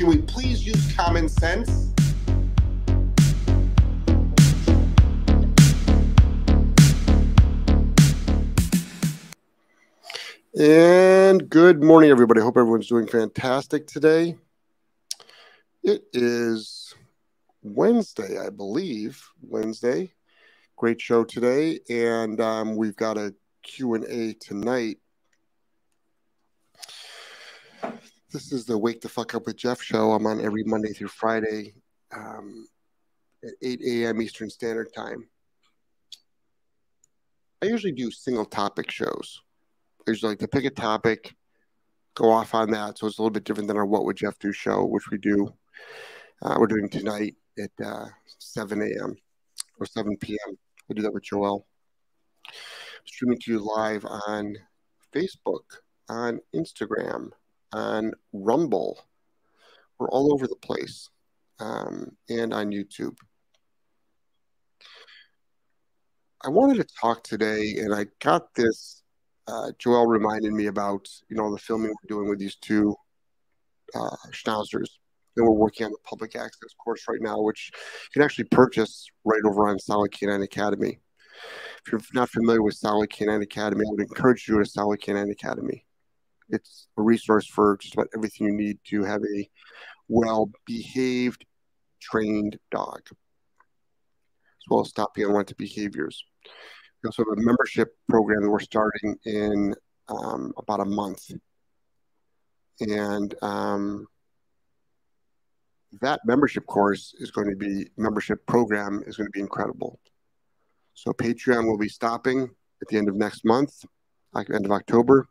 can we please use common sense? And good morning, everybody. Hope everyone's doing fantastic today. It is Wednesday, I believe. Wednesday. Great show today, and um, we've got a Q&A tonight. This is the Wake the Fuck Up with Jeff show. I'm on every Monday through Friday um, at 8 a.m. Eastern Standard Time. I usually do single topic shows. I usually like to pick a topic, go off on that. So it's a little bit different than our What Would Jeff Do show, which we do. Uh, we're doing tonight at uh, 7 a.m. or 7 p.m. I do that with Joel. Streaming to you live on Facebook, on Instagram, on Rumble. We're all over the place um, and on YouTube. I wanted to talk today, and I got this. Uh, Joel reminded me about you know the filming we're doing with these two uh, schnauzers, and we're working on the public access course right now, which you can actually purchase right over on Solid Canine Academy. If you're not familiar with Solid Canine Academy, I would encourage you to Solid Canine Academy. It's a resource for just about everything you need to have a well-behaved, trained dog, as well as stopping unwanted behaviors. We also have a membership program that we're starting in um, about a month. And um, that membership course is going to be, membership program is going to be incredible. So Patreon will be stopping at the end of next month, like end of October.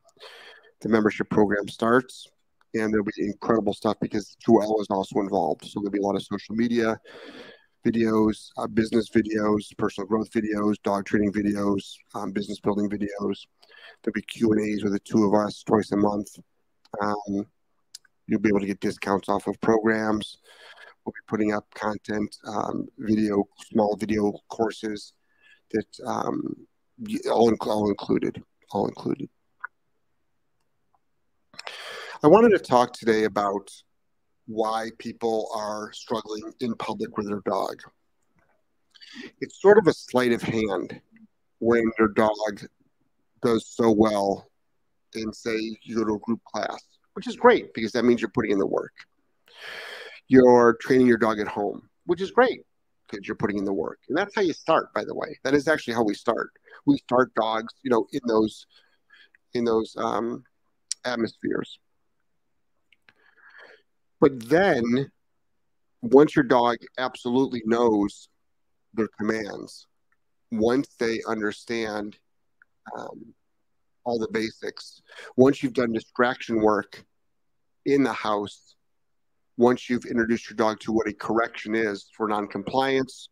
The membership program starts, and there'll be incredible stuff because Joel is also involved. So there'll be a lot of social media videos, uh, business videos, personal growth videos, dog training videos, um, business building videos. There'll be Q and A's with the two of us twice a month. Um, you'll be able to get discounts off of programs. We'll be putting up content, um, video, small video courses that um, all, all included, all included. I wanted to talk today about why people are struggling in public with their dog. It's sort of a sleight of hand when your dog does so well and say you go to a group class, which is great because that means you're putting in the work. You're training your dog at home, which is great because you're putting in the work. And that's how you start, by the way. That is actually how we start. We start dogs, you know, in those in those um, atmospheres. But then, once your dog absolutely knows their commands, once they understand um, all the basics, once you've done distraction work in the house, once you've introduced your dog to what a correction is for noncompliance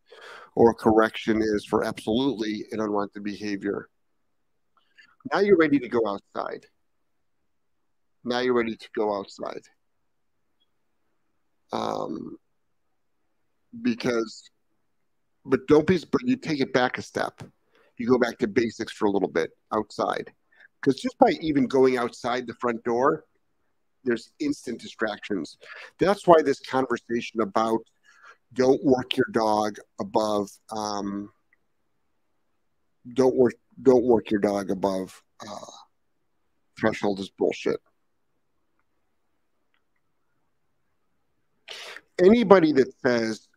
or a correction is for absolutely an unwanted behavior, now you're ready to go outside. Now you're ready to go outside um, because but don't be but you take it back a step. You go back to basics for a little bit outside. Because just by even going outside the front door there's instant distractions. That's why this conversation about don't work your dog above um, don't work don't work your dog above uh, threshold is bullshit anybody that says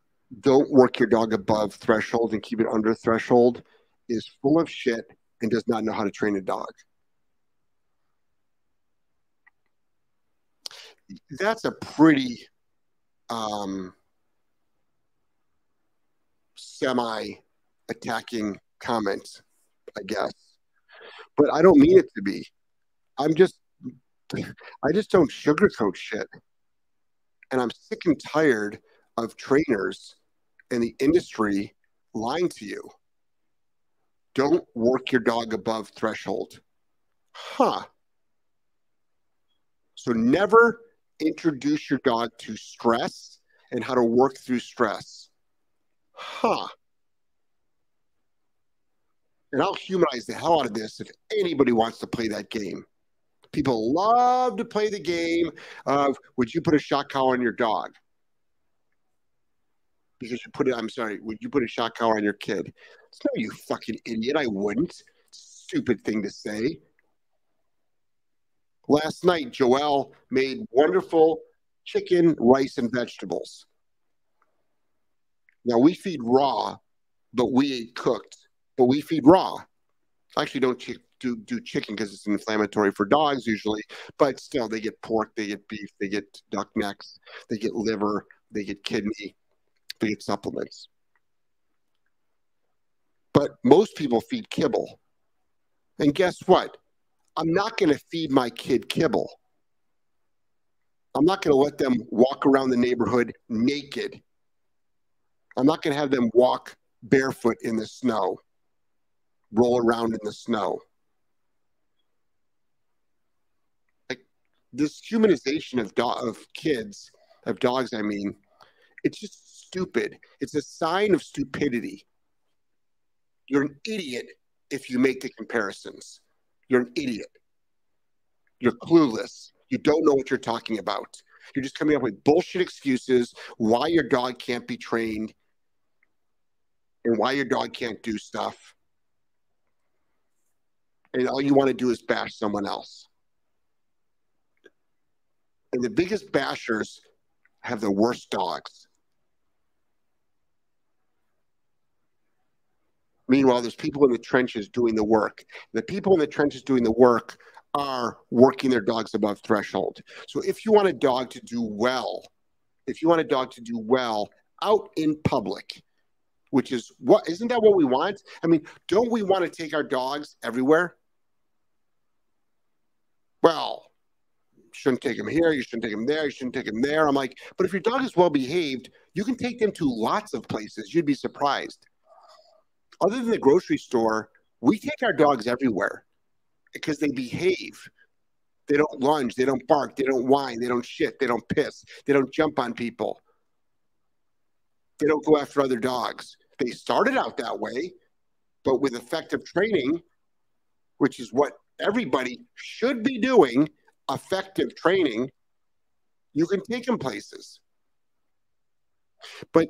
don't work your dog above threshold and keep it under threshold is full of shit and does not know how to train a dog. That's a pretty um, semi attacking comment, I guess. But I don't mean it to be. I'm just, I just don't sugarcoat shit. And I'm sick and tired of trainers in the industry lying to you. Don't work your dog above threshold. Huh. So never introduce your dog to stress and how to work through stress. Huh. And I'll humanize the hell out of this if anybody wants to play that game. People love to play the game of would you put a shock collar on your dog? Because you put it, I'm sorry, would you put a shock collar on your kid? No, you fucking idiot. I wouldn't. Stupid thing to say. Last night, Joel made wonderful chicken, rice, and vegetables. Now we feed raw, but we eat cooked. But we feed raw. Actually don't do do chicken because it's inflammatory for dogs usually. But still, they get pork, they get beef, they get duck necks, they get liver, they get kidney, they get supplements. But most people feed kibble. And guess what? I'm not going to feed my kid kibble. I'm not going to let them walk around the neighborhood naked. I'm not going to have them walk barefoot in the snow, roll around in the snow. Like this humanization of do- of kids, of dogs, I mean, it's just stupid. It's a sign of stupidity. You're an idiot if you make the comparisons. You're an idiot. You're clueless. You don't know what you're talking about. You're just coming up with bullshit excuses why your dog can't be trained and why your dog can't do stuff. And all you want to do is bash someone else. And the biggest bashers have the worst dogs. Meanwhile, there's people in the trenches doing the work. The people in the trenches doing the work are working their dogs above threshold. So if you want a dog to do well, if you want a dog to do well out in public, which is what isn't that what we want? I mean, don't we want to take our dogs everywhere? Well, shouldn't take them here, you shouldn't take them there, you shouldn't take them there. I'm like, but if your dog is well behaved, you can take them to lots of places. You'd be surprised. Other than the grocery store, we take our dogs everywhere because they behave. They don't lunge, they don't bark, they don't whine, they don't shit, they don't piss, they don't jump on people. They don't go after other dogs. They started out that way, but with effective training, which is what everybody should be doing, effective training, you can take them places. But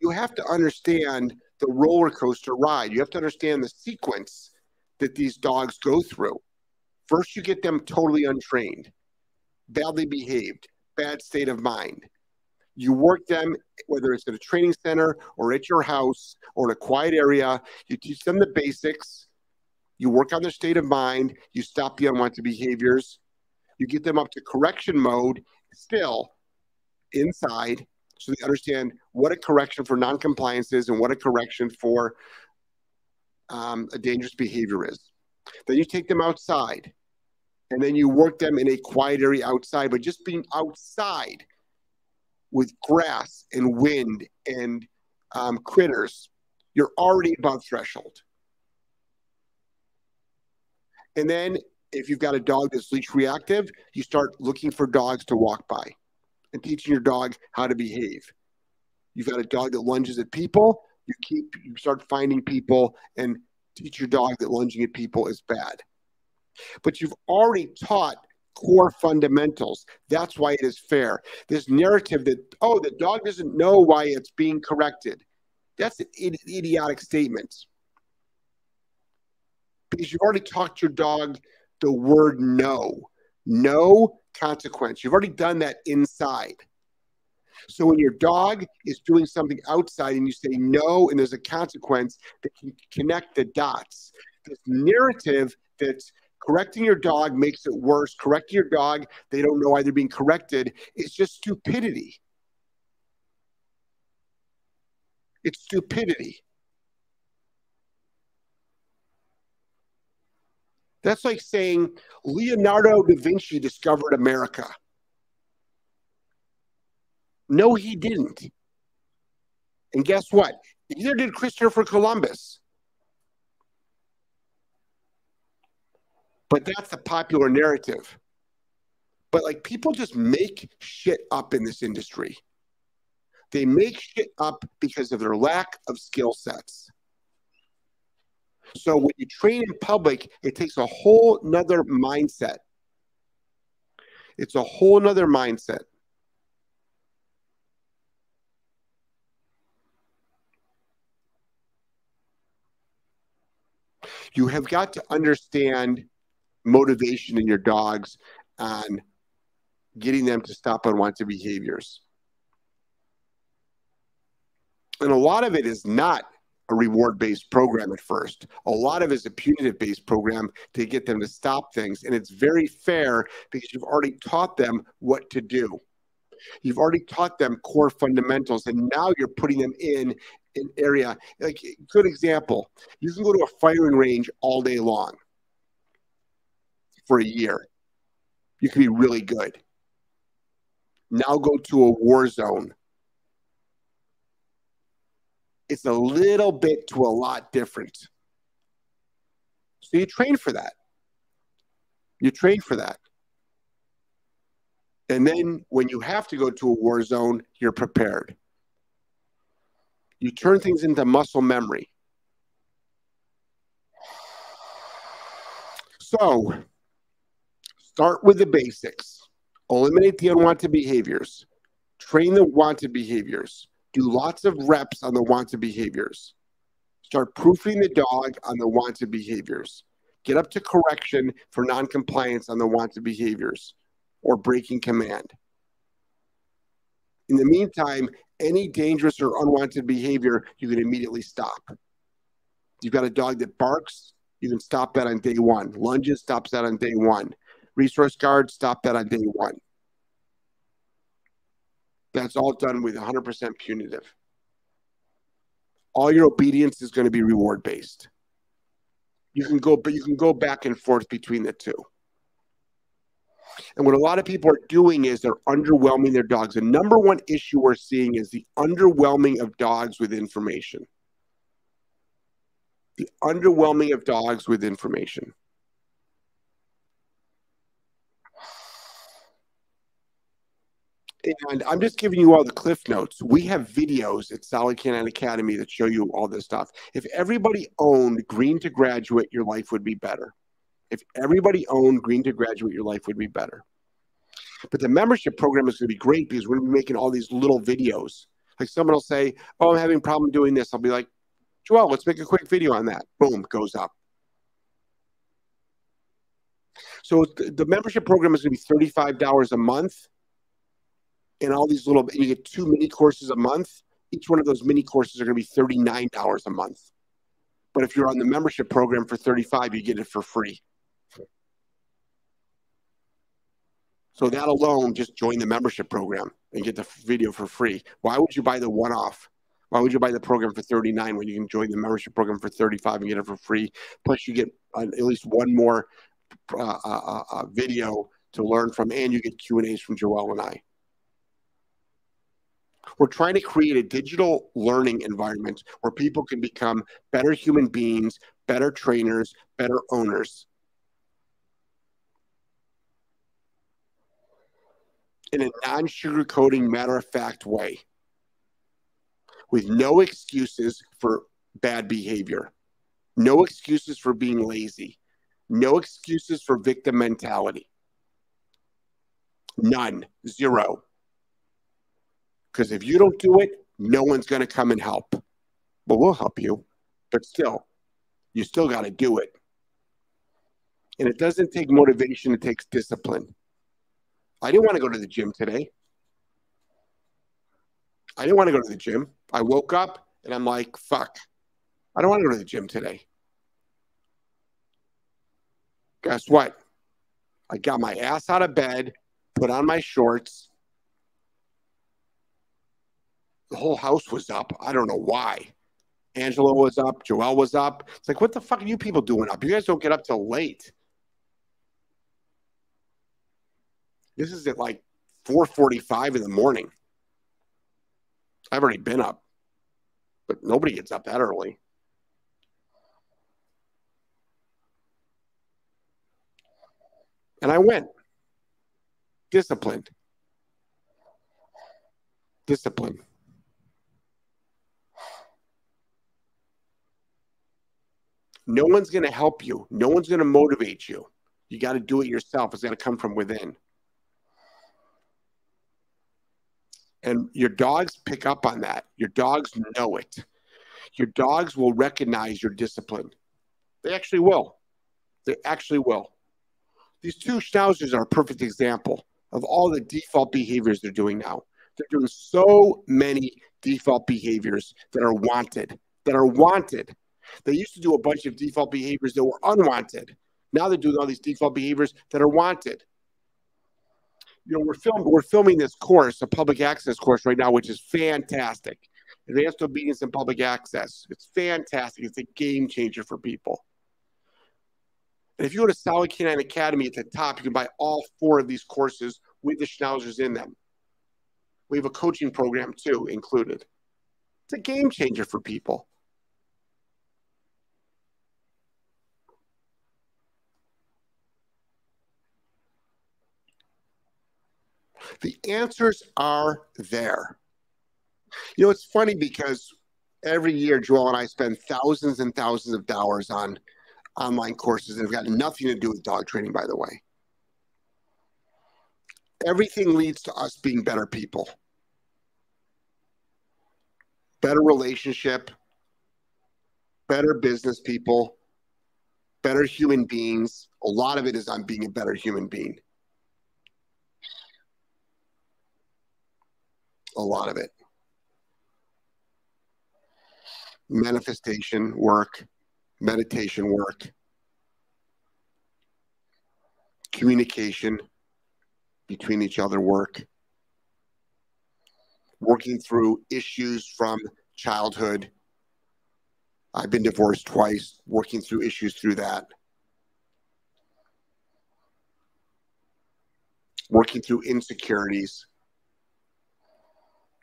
you have to understand the roller coaster ride. You have to understand the sequence that these dogs go through. First, you get them totally untrained, badly behaved, bad state of mind. You work them, whether it's at a training center or at your house or in a quiet area. You teach them the basics. You work on their state of mind. You stop the unwanted behaviors. You get them up to correction mode still inside so they understand what a correction for noncompliance is and what a correction for um, a dangerous behavior is. Then you take them outside and then you work them in a quiet area outside, but just being outside with grass and wind and um, critters, you're already above threshold. And then if you've got a dog that's leash reactive, you start looking for dogs to walk by and teaching your dog how to behave. You've got a dog that lunges at people, you keep you start finding people and teach your dog that lunging at people is bad. But you've already taught core fundamentals. That's why it is fair. This narrative that, oh, the dog doesn't know why it's being corrected. That's an idiotic statement. Because you've already taught your dog the word no. No consequence. You've already done that inside. So when your dog is doing something outside and you say no and there's a consequence that can connect the dots, this narrative that correcting your dog makes it worse, correcting your dog, they don't know why they're being corrected, is just stupidity. It's stupidity. That's like saying Leonardo da Vinci discovered America. No, he didn't. And guess what? Neither did Christopher Columbus. But that's the popular narrative. But like people just make shit up in this industry. They make shit up because of their lack of skill sets. So when you train in public, it takes a whole nother mindset. It's a whole nother mindset. You have got to understand motivation in your dogs and getting them to stop unwanted behaviors. And a lot of it is not a reward based program at first. A lot of it is a punitive based program to get them to stop things. And it's very fair because you've already taught them what to do. You've already taught them core fundamentals, and now you're putting them in an area. Like, good example, you can go to a firing range all day long for a year. You can be really good. Now go to a war zone. It's a little bit to a lot different. So you train for that. You train for that. And then when you have to go to a war zone, you're prepared. You turn things into muscle memory. So start with the basics, eliminate the unwanted behaviors, train the wanted behaviors, do lots of reps on the wanted behaviors, start proofing the dog on the wanted behaviors, get up to correction for noncompliance on the wanted behaviors or breaking command. In the meantime, any dangerous or unwanted behavior, you can immediately stop. You've got a dog that barks, you can stop that on day one. Lunges, stops that on day one. Resource guard, stop that on day one. That's all done with 100% punitive. All your obedience is going to be reward based. You can go, but you can go back and forth between the two. And what a lot of people are doing is they're underwhelming their dogs. The number one issue we're seeing is the underwhelming of dogs with information. The underwhelming of dogs with information. And I'm just giving you all the cliff notes. We have videos at Solid Canine Academy that show you all this stuff. If everybody owned Green to Graduate, your life would be better. If everybody owned Green to Graduate, your life would be better. But the membership program is going to be great because we're going to be making all these little videos. Like someone will say, "Oh, I'm having a problem doing this." I'll be like, "Joel, let's make a quick video on that." Boom, goes up. So the membership program is going to be thirty-five dollars a month, and all these little. You get two mini courses a month. Each one of those mini courses are going to be thirty-nine dollars a month. But if you're on the membership program for thirty-five, you get it for free. So that alone, just join the membership program and get the video for free. Why would you buy the one off? Why would you buy the program for 39 when you can join the membership program for 35 and get it for free? Plus, you get at least one more uh, uh, uh, uh video to learn from, and you get Q and A's from Joel and I. We're trying to create a digital learning environment where people can become better human beings, better trainers, better owners. in a non sugarcoating, matter of fact way with no excuses for bad behavior, no excuses for being lazy, no excuses for victim mentality. None, zero. Because if you don't do it, no one's going to come and help. But we'll help you. But still, you still got to do it. And it doesn't take motivation, it takes discipline. I didn't want to go to the gym today. I didn't want to go to the gym. I woke up and I'm like, fuck, I don't want to go to the gym today. Guess what? I got my ass out of bed, put on my shorts. The whole house was up. I don't know why. Angela was up. Joel was up. It's like, what the fuck are you people doing up? You guys don't get up till late. This is at like 4:45 in the morning. I've already been up, but nobody gets up that early. And I went disciplined. Discipline. No one's going to help you. No one's going to motivate you. You got to do it yourself. It's got to come from within. And your dogs pick up on that. Your dogs know it. Your dogs will recognize your discipline. They actually will. They actually will. These two schnauzers are a perfect example of all the default behaviors they're doing now. They're doing so many default behaviors that are wanted, that are wanted. They used to do a bunch of default behaviors that were unwanted. Now they're doing all these default behaviors that are wanted. You know, we're film we're filming this course, a public access course right now, which is fantastic. Advanced obedience and public access. It's fantastic. It's a game changer for people. And if you go to Solid Canine Academy at the top, you can buy all four of these courses with the schnauzers in them. We have a coaching program too included. It's a game changer for people. The answers are there. You know, it's funny because every year Joel and I spend thousands and thousands of dollars on online courses that have got nothing to do with dog training, by the way. Everything leads to us being better people, better relationship, better business people, better human beings. A lot of it is on being a better human being. A lot of it. Manifestation work, meditation work, communication between each other work, working through issues from childhood. I've been divorced twice, working through issues through that. Working through insecurities.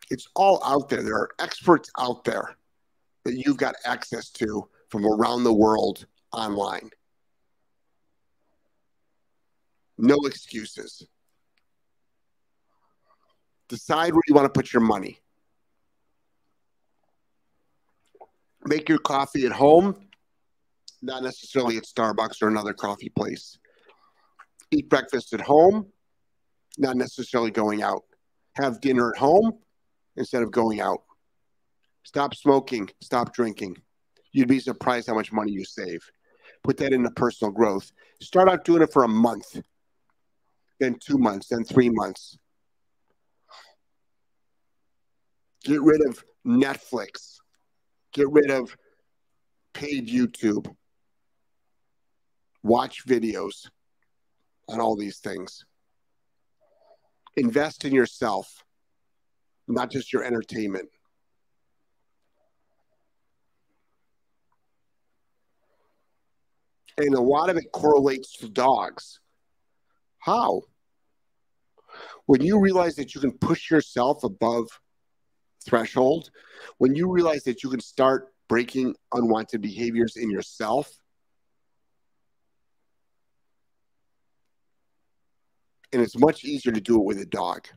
It's all out there. There are experts out there that you've got access to from around the world online. No excuses. Decide where you want to put your money. Make your coffee at home, not necessarily at Starbucks or another coffee place. Eat breakfast at home, not necessarily going out. Have dinner at home instead of going out. Stop smoking, stop drinking. You'd be surprised how much money you save. Put that into personal growth. Start out doing it for a month, then two months, then three months. Get rid of Netflix. Get rid of paid YouTube. Watch videos on all these things. Invest in yourself, not just your entertainment. and a lot of it correlates to dogs. How? When you realize that you can push yourself above threshold, when you realize that you can start breaking unwanted behaviors in yourself, and it's much easier to do it with a dog.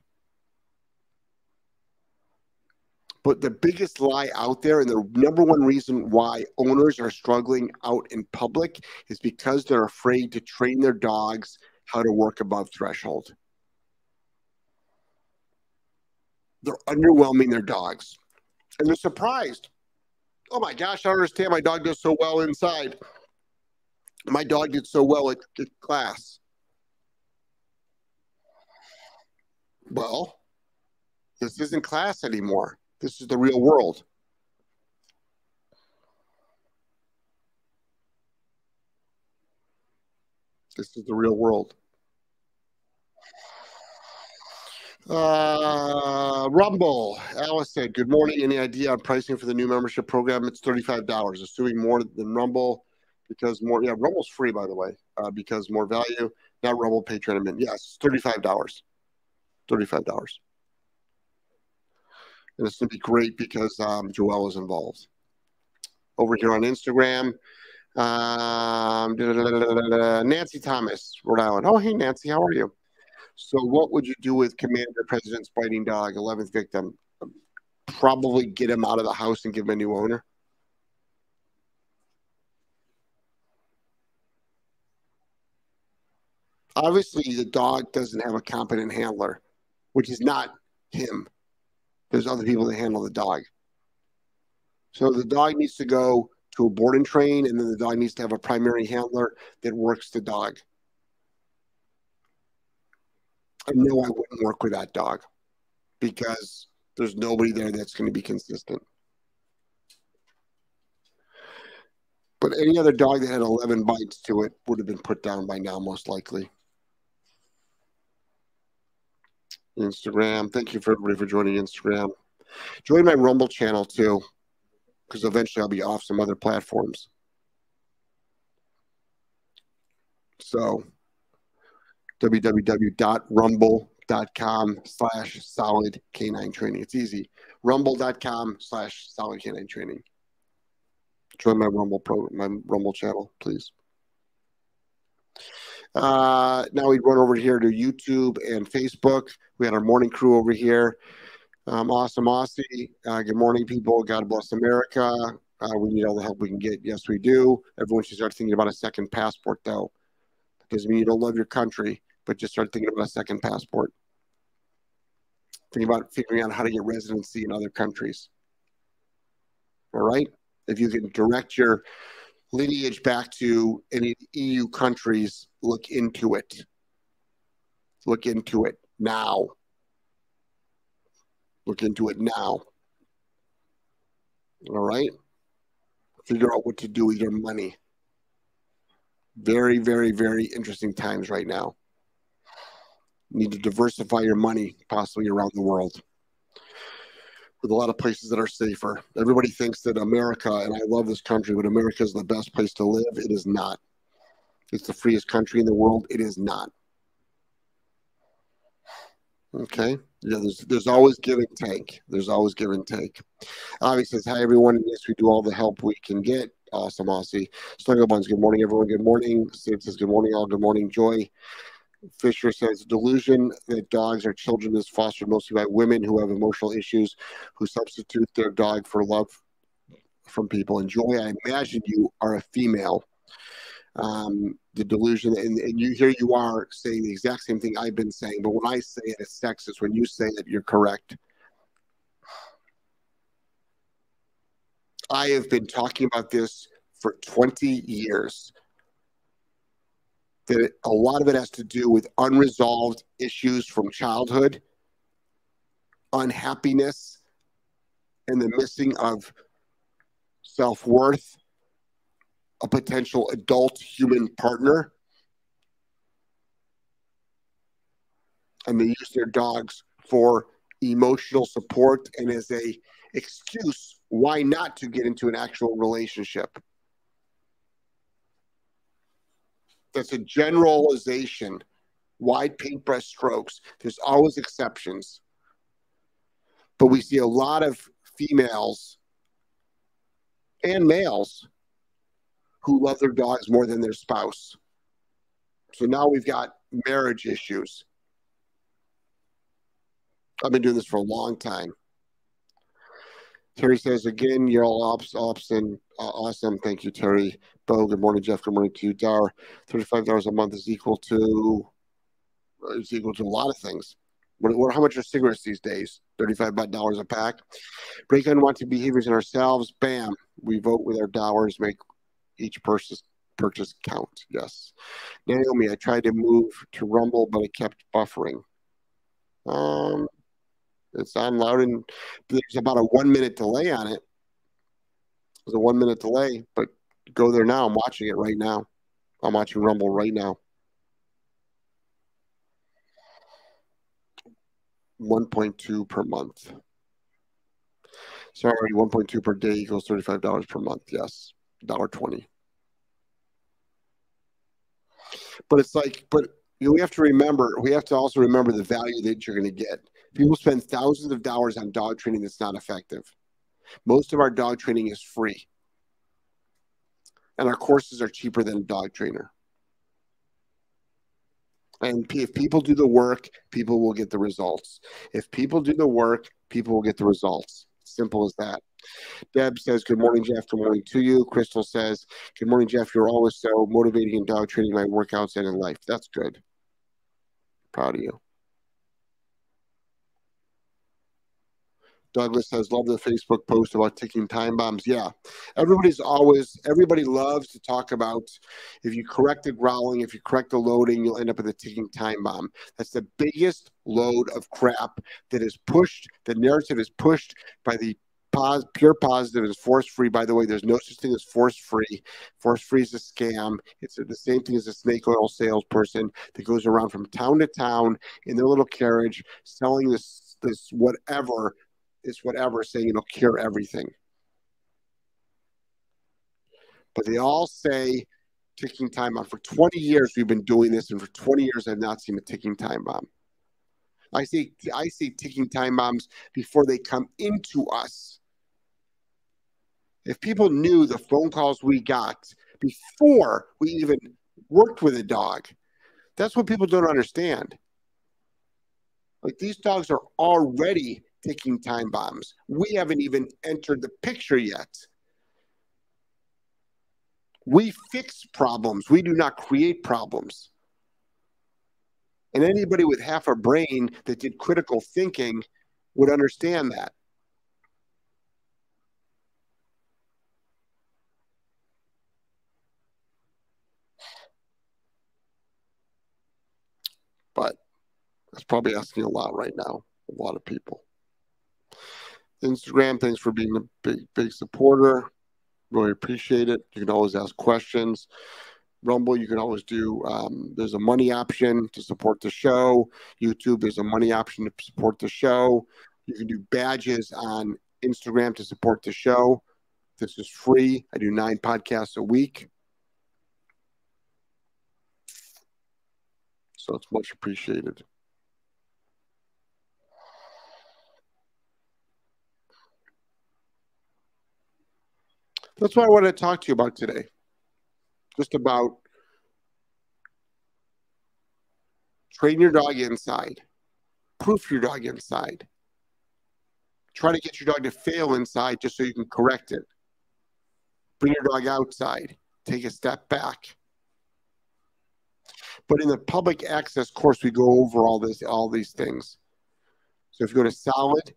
But the biggest lie out there, and the number one reason why owners are struggling out in public, is because they're afraid to train their dogs how to work above threshold. They're underwhelming their dogs, and they're surprised. Oh my gosh, I understand. My dog does so well inside. My dog did so well at, at class. Well, this isn't class anymore. This is the real world. This is the real world. Uh, Rumble, Alice said, Good morning. Any idea on pricing for the new membership program? It's $35, assuming more than Rumble because more, yeah, Rumble's free, by the way, uh, because more value. Not Rumble, Patreon, Yes, $35. $35 and it's going to be great because um, Joel is involved. Over here on Instagram, um, Nancy Thomas, Rhode Island. Oh, hey, Nancy, how are you? So, what would you do with Commander President's biting dog, 11th victim? Probably get him out of the house and give him a new owner. Obviously, the dog doesn't have a competent handler, which is not him. There's other people that handle the dog. So the dog needs to go to a board and train, and then the dog needs to have a primary handler that works the dog. I know I wouldn't work with that dog because there's nobody there that's going to be consistent. But any other dog that had 11 bites to it would have been put down by now, most likely. Instagram. Thank you for everybody for joining Instagram. Join my Rumble channel too, because eventually I'll be off some other platforms. So www.rumble.com slash solid canine training. It's easy. Rumble.com slash solid canine training. Join my Rumble pro my Rumble channel, please. Uh, now we'd run over here to YouTube and Facebook. We had our morning crew over here. Um, awesome, Aussie. Uh, good morning, people. God bless America. Uh, we need all the help we can get. Yes, we do. Everyone should start thinking about a second passport, though. Doesn't mean you don't love your country, but just start thinking about a second passport. Think about figuring out how to get residency in other countries. All right? If you can direct your lineage back to any EU countries, look into it. Look into it now. Look into it now. All right? Figure out what to do with your money. Very, very, very interesting times right now. Need to diversify your money, possibly around the world with a lot of places that are safer. Everybody thinks that America, and I love this country, but America is the best place to live. It is not. It's the freest country in the world. It is not. Okay. Yeah, there's there's always give and take. There's always give and take. Obviously, says hi everyone. Yes, we do all the help we can get. Awesome, Aussie. Snuggle Buns. Good morning, everyone. Good morning. Sid says good morning, all. Good morning, Joy. Fisher says delusion that dogs are children is fostered mostly by women who have emotional issues who substitute their dog for love from people. And Joy, I imagine you are a female. Um, the delusion, and, and you here you are saying the exact same thing I've been saying, but when I say it, it's sexist. When you say it, you're correct. I have been talking about this for 20 years that a lot of it has to do with unresolved issues from childhood, unhappiness, and the missing of self worth, a potential adult human partner. And they use their dogs for emotional support and as a excuse why not to get into an actual relationship. That's a generalization, wide paintbrush strokes. There's always exceptions. But we see a lot of females and males who love their dogs more than their spouse. So now we've got marriage issues. I've been doing this for a long time. Terry says again, you're all ops, ops, and uh, awesome. Thank you, Terry. Bo, good morning, Jeff. Good morning to you, Dar. Thirty-five dollars a month is equal to uh, is equal to a lot of things. What, what, how much are cigarettes these days? Thirty-five dollars a pack. Break unwanted behaviors in ourselves. Bam. We vote with our dollars. Make each purchase purchase count. Yes. Naomi, I tried to move to Rumble, but it kept buffering. Um, it's on loud and there's about a one minute delay on it. There's a one minute delay, but go there now. I'm watching it right now. I'm watching Rumble right now. 1.2 per month. Sorry, 1.2 per day equals $35 per month. Yes, $1.20. But it's like, but we have to remember, we have to also remember the value that you're going to get. People spend thousands of dollars on dog training that's not effective. Most of our dog training is free. And our courses are cheaper than a dog trainer. And if people do the work, people will get the results. If people do the work, people will get the results. Simple as that. Deb says, Good morning, Jeff. Good morning to you. Crystal says, Good morning, Jeff. You're always so motivating in dog training my workouts and in life. That's good. Proud of you. Douglas says, love the Facebook post about ticking time bombs. Yeah. Everybody's always, everybody loves to talk about if you correct the growling, if you correct the loading, you'll end up with a ticking time bomb. That's the biggest load of crap that is pushed. The narrative is pushed by the pos- pure positive is force free. By the way, there's no such thing as force free. Force free is a scam. It's the same thing as a snake oil salesperson that goes around from town to town in their little carriage selling this this whatever is whatever saying it'll cure everything. But they all say ticking time bomb. For 20 years we've been doing this, and for 20 years I've not seen a ticking time bomb. I see I see ticking time bombs before they come into us. If people knew the phone calls we got before we even worked with a dog, that's what people don't understand. Like these dogs are already ticking time bombs. We haven't even entered the picture yet. We fix problems, we do not create problems. And anybody with half a brain that did critical thinking would understand that. But that's probably asking a lot right now, a lot of people. Instagram, thanks for being a big, big supporter. Really appreciate it. You can always ask questions. Rumble, you can always do. Um, there's a money option to support the show. YouTube, there's a money option to support the show. You can do badges on Instagram to support the show. This is free. I do nine podcasts a week. So it's much appreciated. That's what I want to talk to you about today. Just about train your dog inside, proof your dog inside. Try to get your dog to fail inside just so you can correct it. Bring your dog outside, take a step back. But in the public access course, we go over all this, all these things. So if you go to Solid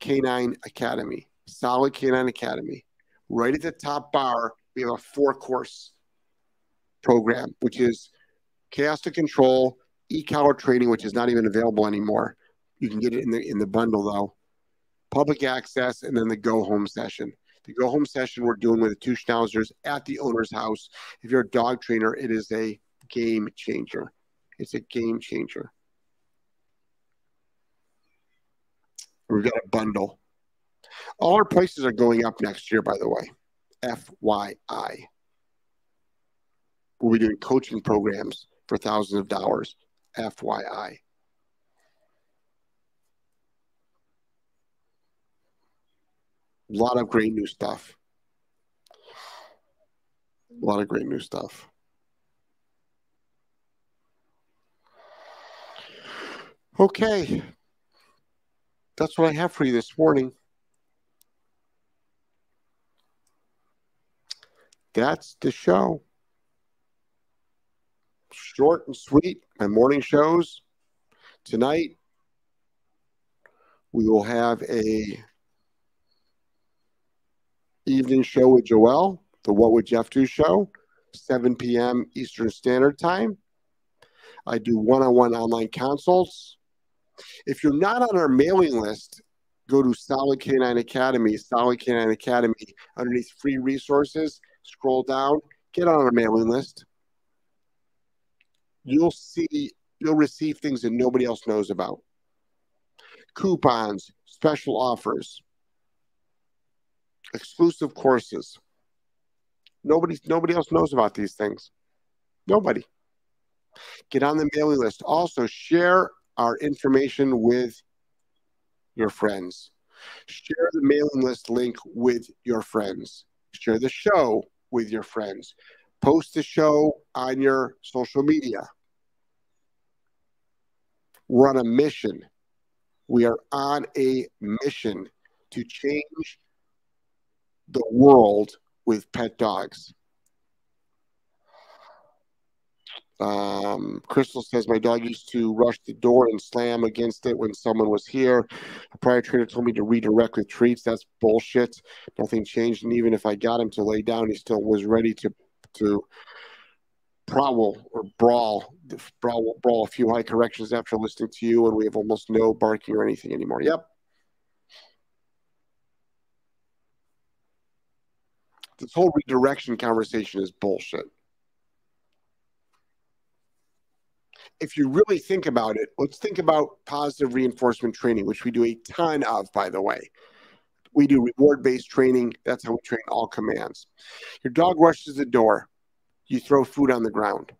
Canine Academy, Solid Canine Academy, right at the top bar, we have a four course program, which is chaos to control, e collar training, which is not even available anymore. You can get it in the in the bundle though. Public access, and then the go home session. The go home session we're doing with the two schnauzers at the owner's house. If you're a dog trainer, it is a game changer. It's a game changer. We've got a bundle. All our prices are going up next year, by the way. FYI. We'll be doing coaching programs for thousands of dollars. FYI. A lot of great new stuff. A lot of great new stuff. Okay. That's what I have for you this morning. That's the show. Short and sweet. My morning shows. Tonight, we will have a evening show with Joel, the What Would Jeff Do show, 7 p.m. Eastern Standard Time. I do one on one online consults. If you're not on our mailing list, go to Solid Canine Academy, Solid Canine Academy, underneath free resources, scroll down, get on our mailing list. You'll see, you'll receive things that nobody else knows about coupons, special offers, exclusive courses. Nobody, nobody else knows about these things. Nobody. Get on the mailing list. Also, share our information with your friends. Share the mailing list link with your friends. Share the show with your friends. Post the show on your social media. We're on a mission. We are on a mission to change the world with pet dogs. Um, Crystal says my dog used to rush the door and slam against it when someone was here. A prior trainer told me to redirect with treats. That's bullshit. Nothing changed, and even if I got him to lay down, he still was ready to to prowl or brawl, brawl, brawl a few high corrections after listening to you, and we have almost no barking or anything anymore. Yep. This whole redirection conversation is bullshit. If you really think about it, let's think about positive reinforcement training, which we do a ton of, by the way. We do reward based training. That's how we train all commands. Your dog rushes the door, you throw food on the ground.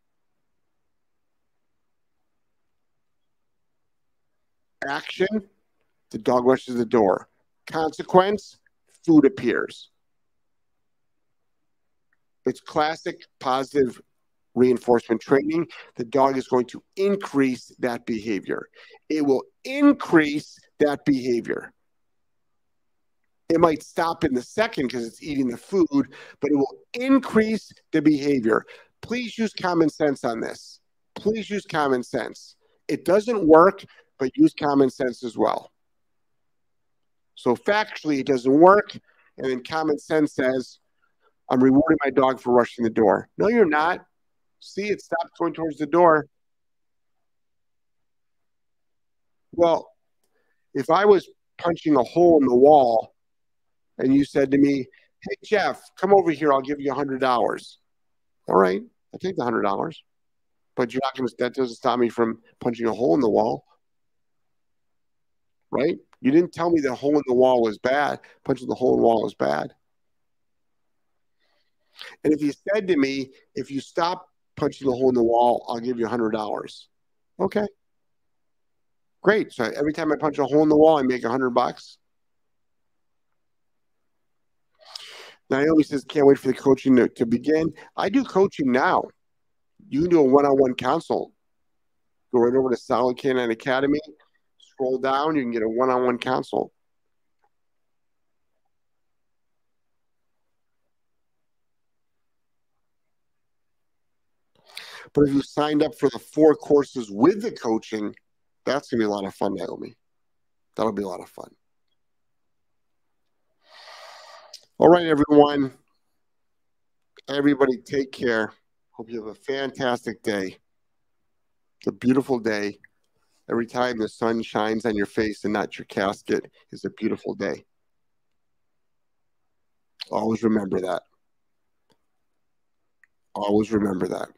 Action, the dog rushes the door. Consequence, food appears. It's classic positive reinforcement training, the dog is going to increase that behavior. It will increase that behavior. It might stop in the second because it's eating the food, but it will increase the behavior. Please use common sense on this. Please use common sense. It doesn't work, but use common sense as well. So factually, it doesn't work. And then common sense says, I'm rewarding my dog for rushing the door. No, you're not see it stopped going towards the door. Well, if I was punching a hole in the wall and you said to me, Hey, Jeff, come over here. I'll give you a $100. All right. I'll take the $100. But you're not going to, that doesn't stop me from punching a hole in the wall. Right? You didn't tell me the hole in the wall was bad. Punching the hole in the wall was bad. And if you said to me, if you stop punching a hole in the wall, I'll give you a hundred dollars. Okay. Great. So every time I punch a hole in the wall, I make a hundred bucks. Naomi says, can't wait for the coaching to, to begin. I do coaching now. You can do a one-on-one consult. Go right over to Solid Canine Academy, scroll down, you can get a one-on-one consult. But if you signed up for the four courses with the coaching, that's going to be a lot of fun, Naomi. That'll be a lot of fun. All right, everyone. Everybody, take care. Hope you have a fantastic day. It's a beautiful day. Every time the sun shines on your face and not your casket is a beautiful day. Always remember that. Always remember that.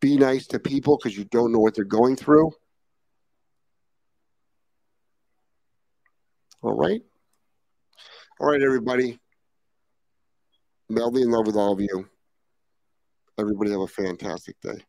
Be nice to people because you don't know what they're going through. All right. All right, everybody. I'll in love with all of you. Everybody have a fantastic day.